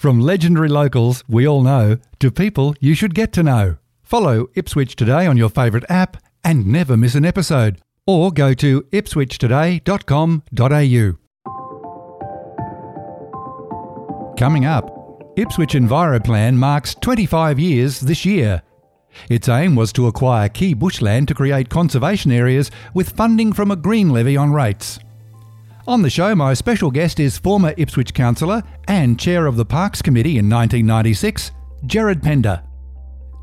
From legendary locals we all know to people you should get to know. Follow Ipswich Today on your favourite app and never miss an episode. Or go to ipswichtoday.com.au. Coming up, Ipswich EnviroPlan marks 25 years this year. Its aim was to acquire key bushland to create conservation areas with funding from a green levy on rates. On the show, my special guest is former Ipswich councillor and chair of the Parks Committee in 1996, Gerard Pender.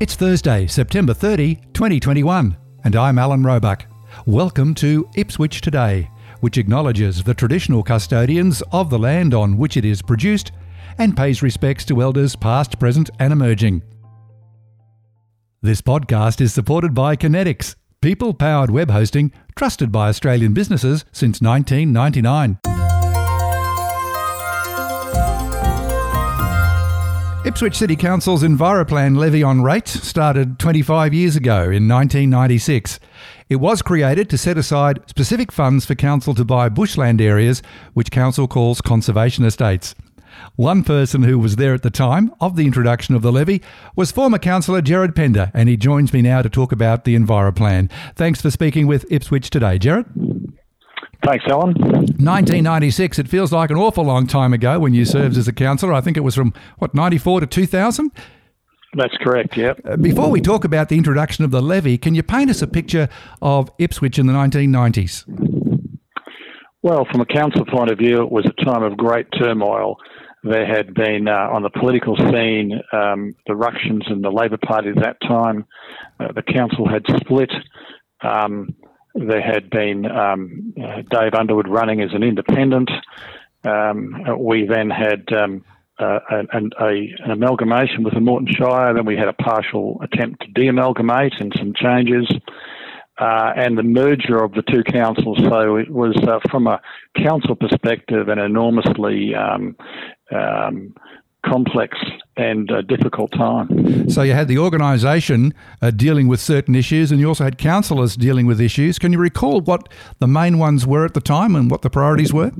It's Thursday, September 30, 2021, and I'm Alan Roebuck. Welcome to Ipswich Today, which acknowledges the traditional custodians of the land on which it is produced and pays respects to elders past, present, and emerging. This podcast is supported by Kinetics, people powered web hosting trusted by Australian businesses since 1999. Ipswich City Council's EnviroPlan levy on rates started 25 years ago in 1996. It was created to set aside specific funds for council to buy bushland areas, which council calls conservation estates. One person who was there at the time of the introduction of the levy was former councillor Gerard Pender, and he joins me now to talk about the EnviroPlan. Thanks for speaking with Ipswich today, Gerard. Thanks, Alan. 1996, it feels like an awful long time ago when you served as a councillor. I think it was from, what, 94 to 2000? That's correct, yep. Uh, before we talk about the introduction of the levy, can you paint us a picture of Ipswich in the 1990s? Well, from a council point of view, it was a time of great turmoil. There had been uh, on the political scene um, the ructions in the Labor Party at that time. Uh, the council had split. Um, there had been um, uh, Dave Underwood running as an independent. Um, we then had uh, an, a, an, amalgamation with the Moreton Shire. Then we had a partial attempt to de-amalgamate and some changes uh, and the merger of the two councils. So it was, uh, from a council perspective, an enormously um, um, complex and uh, difficult time. So you had the organisation uh, dealing with certain issues, and you also had councillors dealing with issues. Can you recall what the main ones were at the time and what the priorities were?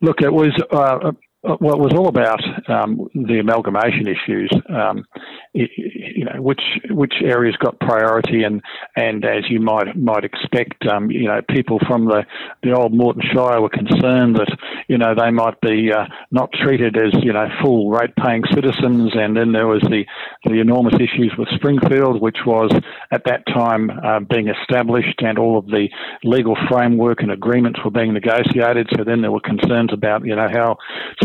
Look, it was uh, uh, well, it was all about um, the amalgamation issues. Um, you know, which which areas got priority, and and as you might might expect, um, you know, people from the the old Moreton Shire were concerned that you know they might be uh, not treated as you know full rate paying citizens, and then there was the the enormous issues with Springfield, which was at that time uh, being established, and all of the legal framework and agreements were being negotiated. So then there were concerns about you know how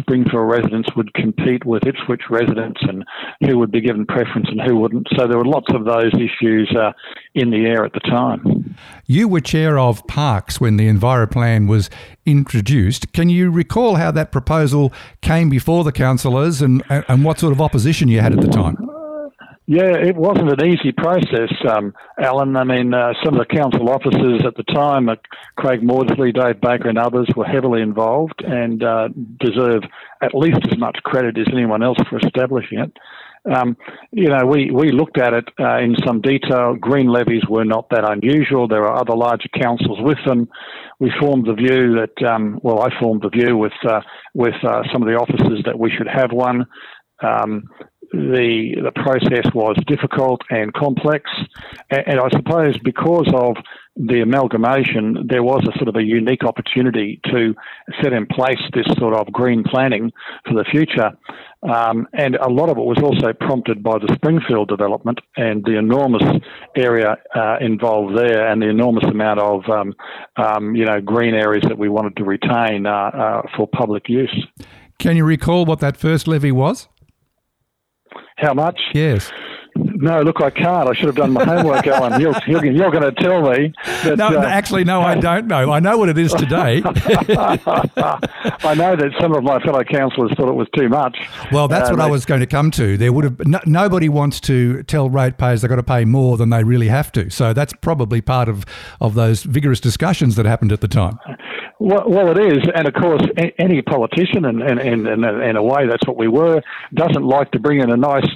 Springfield residents would compete with Ipswich residents and who would be given preference and who wouldn't. So there were lots of those issues uh, in the air at the time. You were chair of Parks when the EnviroPlan was introduced. Can you recall how that proposal came before the councillors and, and what sort of opposition you had at the time? Yeah, it wasn't an easy process, um, Alan. I mean, uh, some of the council officers at the time, uh, Craig Maudsley, Dave Baker, and others, were heavily involved and uh, deserve at least as much credit as anyone else for establishing it. Um, you know, we, we looked at it uh, in some detail. Green levies were not that unusual. There are other larger councils with them. We formed the view that, um, well, I formed the view with uh, with uh, some of the officers that we should have one. Um, the the process was difficult and complex, and, and, I suppose because of the amalgamation, there was a sort of a unique opportunity to set in place this sort of green planning for the future. Um, and a lot of it was also prompted by the Springfield development and the enormous area uh, involved there, and the enormous amount of um, um, you know green areas that we wanted to retain uh, uh, for public use. Can you recall what that first levy was? How much? Yes. No, look, I can't. I should have done my homework, Alan. You're, you're, you're going to tell me. That, no, uh, actually, no, I don't know. I know what it is today. I know that some of my fellow councillors thought it was too much. Well, that's uh, what I was going to come to. There would have no, nobody wants to tell ratepayers they've got to pay more than they really have to. So that's probably part of, of those vigorous discussions that happened at the time. Well, well, it is, and of course, any politician, and in, in, in, in, a way, that's what we were, doesn't like to bring in a nice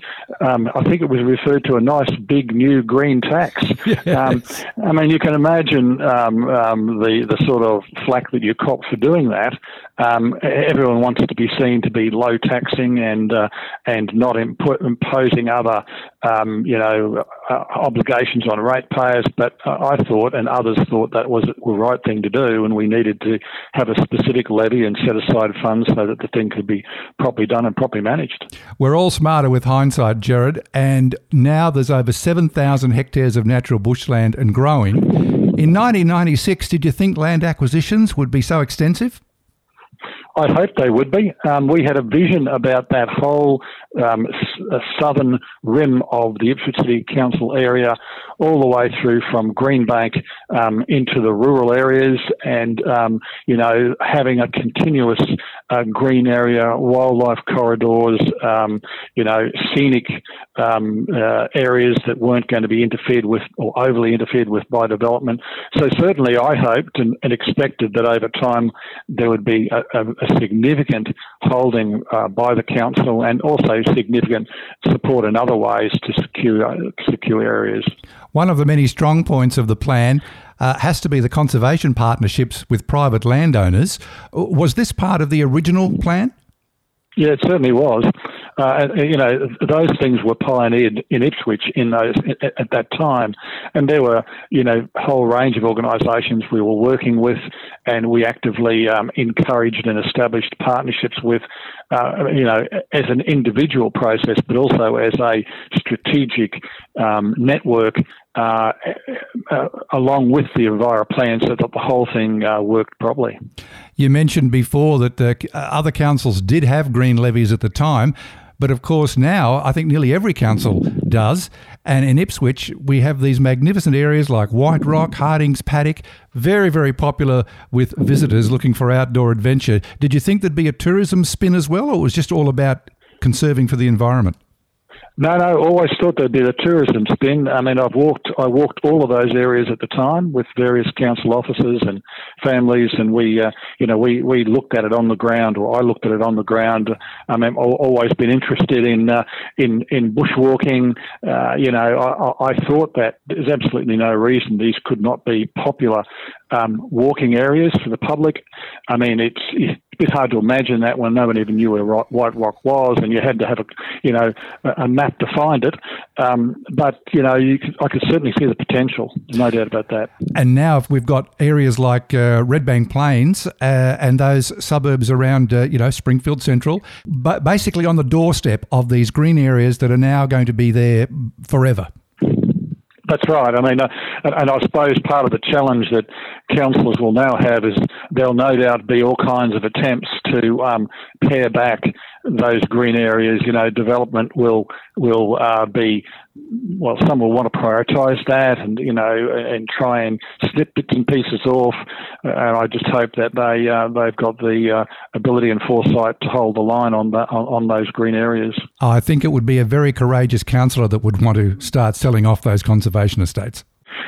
um, I think it was referred to a nice big new green tax. Yes. Um, I mean, you can imagine um, um, the the sort of flack that you cop for doing that. Um, everyone wants to be seen to be low taxing and uh, and not imp- imposing other um, you know uh, obligations on ratepayers. But I thought, and others thought, that was the right thing to do, and we needed to have a specific levy and set aside funds so that the thing could be properly done and properly managed. We're all smarter with hindsight, Gerard, and now there's over 7,000 hectares of natural bushland and growing. In 1996, did you think land acquisitions would be so extensive? I hope they would be. Um, we had a vision about that whole um, s- uh, southern rim of the Ipswich City Council area, all the way through from Greenbank um, into the rural areas, and um, you know having a continuous uh, green area, wildlife corridors, um, you know scenic um, uh, areas that weren't going to be interfered with or overly interfered with by development. So certainly, I hoped and, and expected that over time there would be a, a, a significant holding uh, by the council and also significant support in other ways to secure secure areas. One of the many strong points of the plan uh, has to be the conservation partnerships with private landowners. Was this part of the original plan? Yeah, it certainly was. Uh, you know, those things were pioneered in Ipswich in those at that time, and there were you know a whole range of organisations we were working with, and we actively um, encouraged and established partnerships with, uh, you know, as an individual process, but also as a strategic um, network uh, uh, along with the Enviro plan so that the whole thing uh, worked properly. You mentioned before that uh, other councils did have green levies at the time. But of course, now I think nearly every council does. And in Ipswich, we have these magnificent areas like White Rock, Hardings Paddock, very, very popular with visitors looking for outdoor adventure. Did you think there'd be a tourism spin as well, or was just all about conserving for the environment? No, no. Always thought there'd be the tourism spin. I mean, I've walked. I walked all of those areas at the time with various council officers and families, and we, uh, you know, we we looked at it on the ground, or I looked at it on the ground. I mean, I've always been interested in uh, in in bushwalking. Uh, you know, I, I thought that there's absolutely no reason these could not be popular um, walking areas for the public. I mean, it's, it's a bit hard to imagine that when no one even knew where White Rock was, and you had to have a, you know, a map to find it. Um, but you know, you could, I could certainly see the potential, no doubt about that. And now, if we've got areas like uh, Redbank Plains uh, and those suburbs around, uh, you know, Springfield Central, but basically on the doorstep of these green areas that are now going to be there forever. That's right. I mean, uh, and, I suppose part of the challenge that councillors will now have is there'll no doubt be all kinds of attempts to um, pare back those green areas. You know, development will will uh, be well, some will want to prioritise that, and you know, and try and snip bits and pieces off. And I just hope that they uh, they've got the uh, ability and foresight to hold the line on that on, on, those green areas. I think it would be a very courageous councillor that would want to start selling off those conservation estates.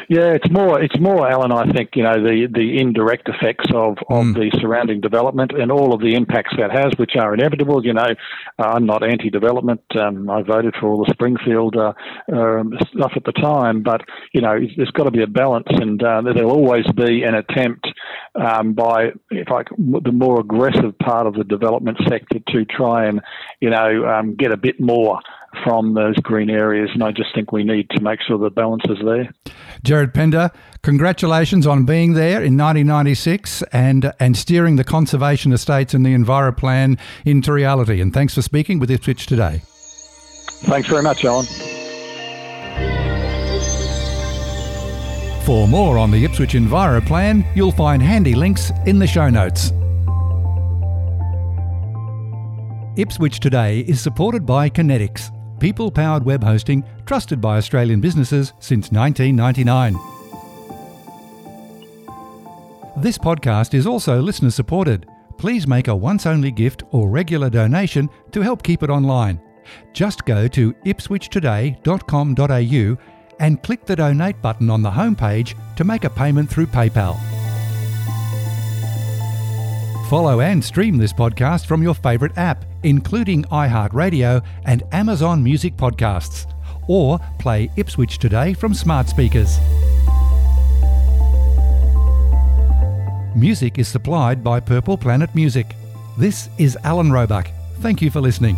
Yeah, it's more it's more, Alan. I think you know the the indirect effects of of mm. the surrounding development and all of the impacts that has, which are inevitable. You know, uh, I'm not anti-development. Um, I voted for all the Springfield uh, uh, stuff at the time, but you know, there's got to be a balance, and uh, there'll always be an attempt um, by, if I the more aggressive part of the development sector to try and you know um, get a bit more from those green areas. And I just think we need to make sure the balance is there. Gerard Pender, congratulations on being there in 1996 and, and steering the conservation estates and the Enviro plan into reality. And thanks for speaking with Ipswich today. Thanks very much, Alan. For more on the Ipswich Enviro plan, you'll find handy links in the show notes. Ipswich Today is supported by Kinetics people powered web hosting trusted by Australian businesses since 1999. This podcast is also listener supported. Please make a once only gift or regular donation to help keep it online. Just go to ipswichtoday.com.au and click the donate button on the homepage to make a payment through PayPal. Follow and stream this podcast from your favourite app, including iHeartRadio and Amazon Music Podcasts, or play Ipswich Today from smart speakers. Music is supplied by Purple Planet Music. This is Alan Roebuck. Thank you for listening.